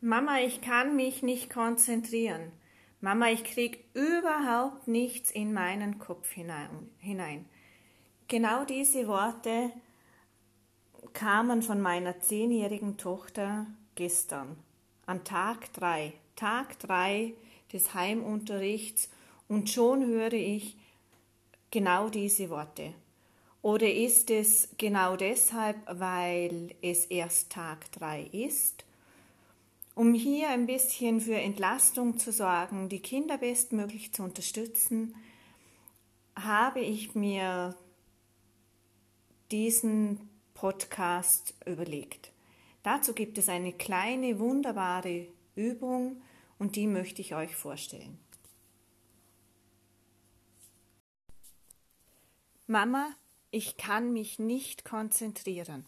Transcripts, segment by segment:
Mama, ich kann mich nicht konzentrieren. Mama, ich krieg überhaupt nichts in meinen Kopf hinein. Genau diese Worte kamen von meiner zehnjährigen Tochter gestern, an Tag drei, Tag drei des Heimunterrichts, und schon höre ich genau diese Worte. Oder ist es genau deshalb, weil es erst Tag drei ist? Um hier ein bisschen für Entlastung zu sorgen, die Kinder bestmöglich zu unterstützen, habe ich mir diesen Podcast überlegt. Dazu gibt es eine kleine, wunderbare Übung und die möchte ich euch vorstellen. Mama, ich kann mich nicht konzentrieren.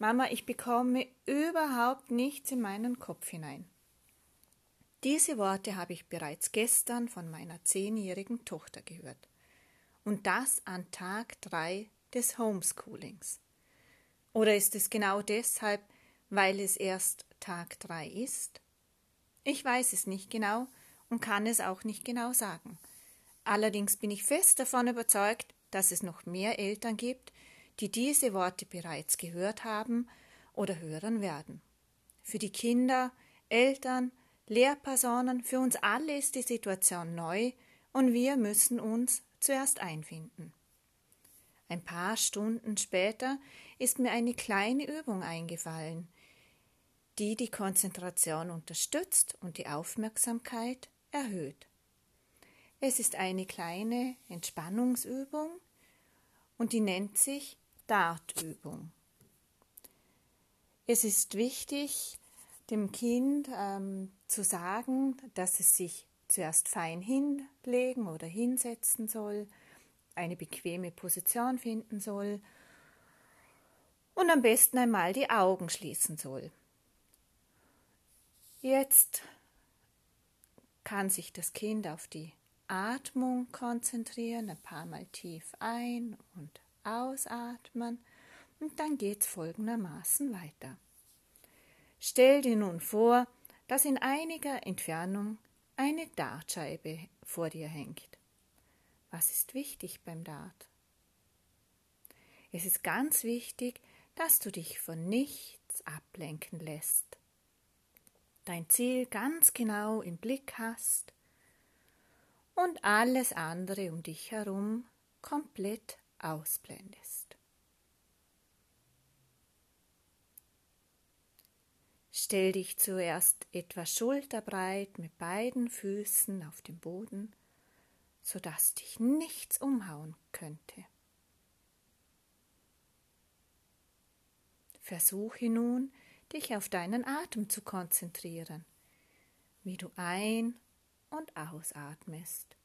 Mama, ich bekomme überhaupt nichts in meinen Kopf hinein. Diese Worte habe ich bereits gestern von meiner zehnjährigen Tochter gehört. Und das an Tag drei des Homeschoolings. Oder ist es genau deshalb, weil es erst Tag drei ist? Ich weiß es nicht genau und kann es auch nicht genau sagen. Allerdings bin ich fest davon überzeugt, dass es noch mehr Eltern gibt, die diese Worte bereits gehört haben oder hören werden. Für die Kinder, Eltern, Lehrpersonen, für uns alle ist die Situation neu und wir müssen uns zuerst einfinden. Ein paar Stunden später ist mir eine kleine Übung eingefallen, die die Konzentration unterstützt und die Aufmerksamkeit erhöht. Es ist eine kleine Entspannungsübung und die nennt sich Dartübung. Es ist wichtig, dem Kind ähm, zu sagen, dass es sich zuerst fein hinlegen oder hinsetzen soll, eine bequeme Position finden soll und am besten einmal die Augen schließen soll. Jetzt kann sich das Kind auf die Atmung konzentrieren, ein paar Mal tief ein- und ausatmen und dann geht's folgendermaßen weiter. Stell dir nun vor, dass in einiger Entfernung eine Dartscheibe vor dir hängt. Was ist wichtig beim Dart? Es ist ganz wichtig, dass du dich von nichts ablenken lässt. Dein Ziel ganz genau im Blick hast und alles andere um dich herum komplett ausblendest. Stell dich zuerst etwa schulterbreit mit beiden Füßen auf dem Boden, sodass dich nichts umhauen könnte. Versuche nun, dich auf deinen Atem zu konzentrieren, wie du ein- und ausatmest,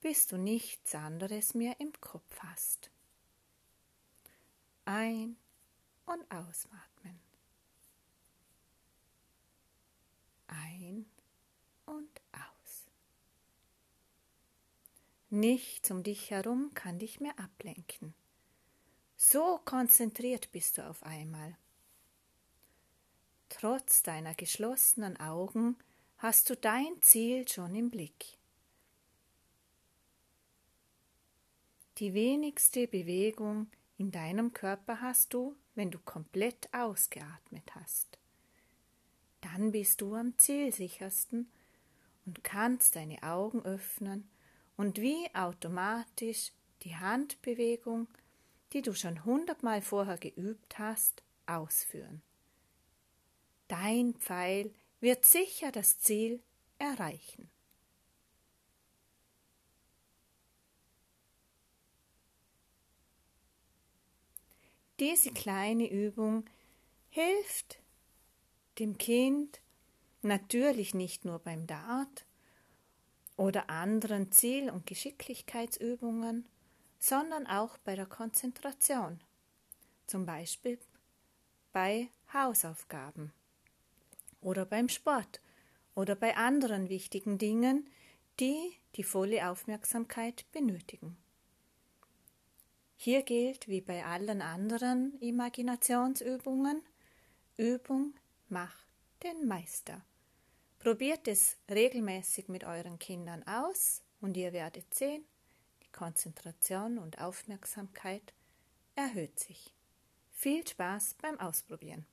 bis du nichts anderes mehr im Kopf hast. Ein- und ausatmen. Ein und aus. Nichts um dich herum kann dich mehr ablenken. So konzentriert bist du auf einmal. Trotz deiner geschlossenen Augen hast du dein Ziel schon im Blick. Die wenigste Bewegung in deinem Körper hast du, wenn du komplett ausgeatmet hast. Dann bist du am zielsichersten und kannst deine Augen öffnen und wie automatisch die Handbewegung, die du schon hundertmal vorher geübt hast, ausführen. Dein Pfeil wird sicher das Ziel erreichen. Diese kleine Übung hilft dem Kind natürlich nicht nur beim Dart oder anderen Ziel- und Geschicklichkeitsübungen, sondern auch bei der Konzentration, zum Beispiel bei Hausaufgaben oder beim Sport oder bei anderen wichtigen Dingen, die die volle Aufmerksamkeit benötigen. Hier gilt wie bei allen anderen Imaginationsübungen, Übung macht den Meister. Probiert es regelmäßig mit euren Kindern aus und ihr werdet sehen, die Konzentration und Aufmerksamkeit erhöht sich. Viel Spaß beim Ausprobieren.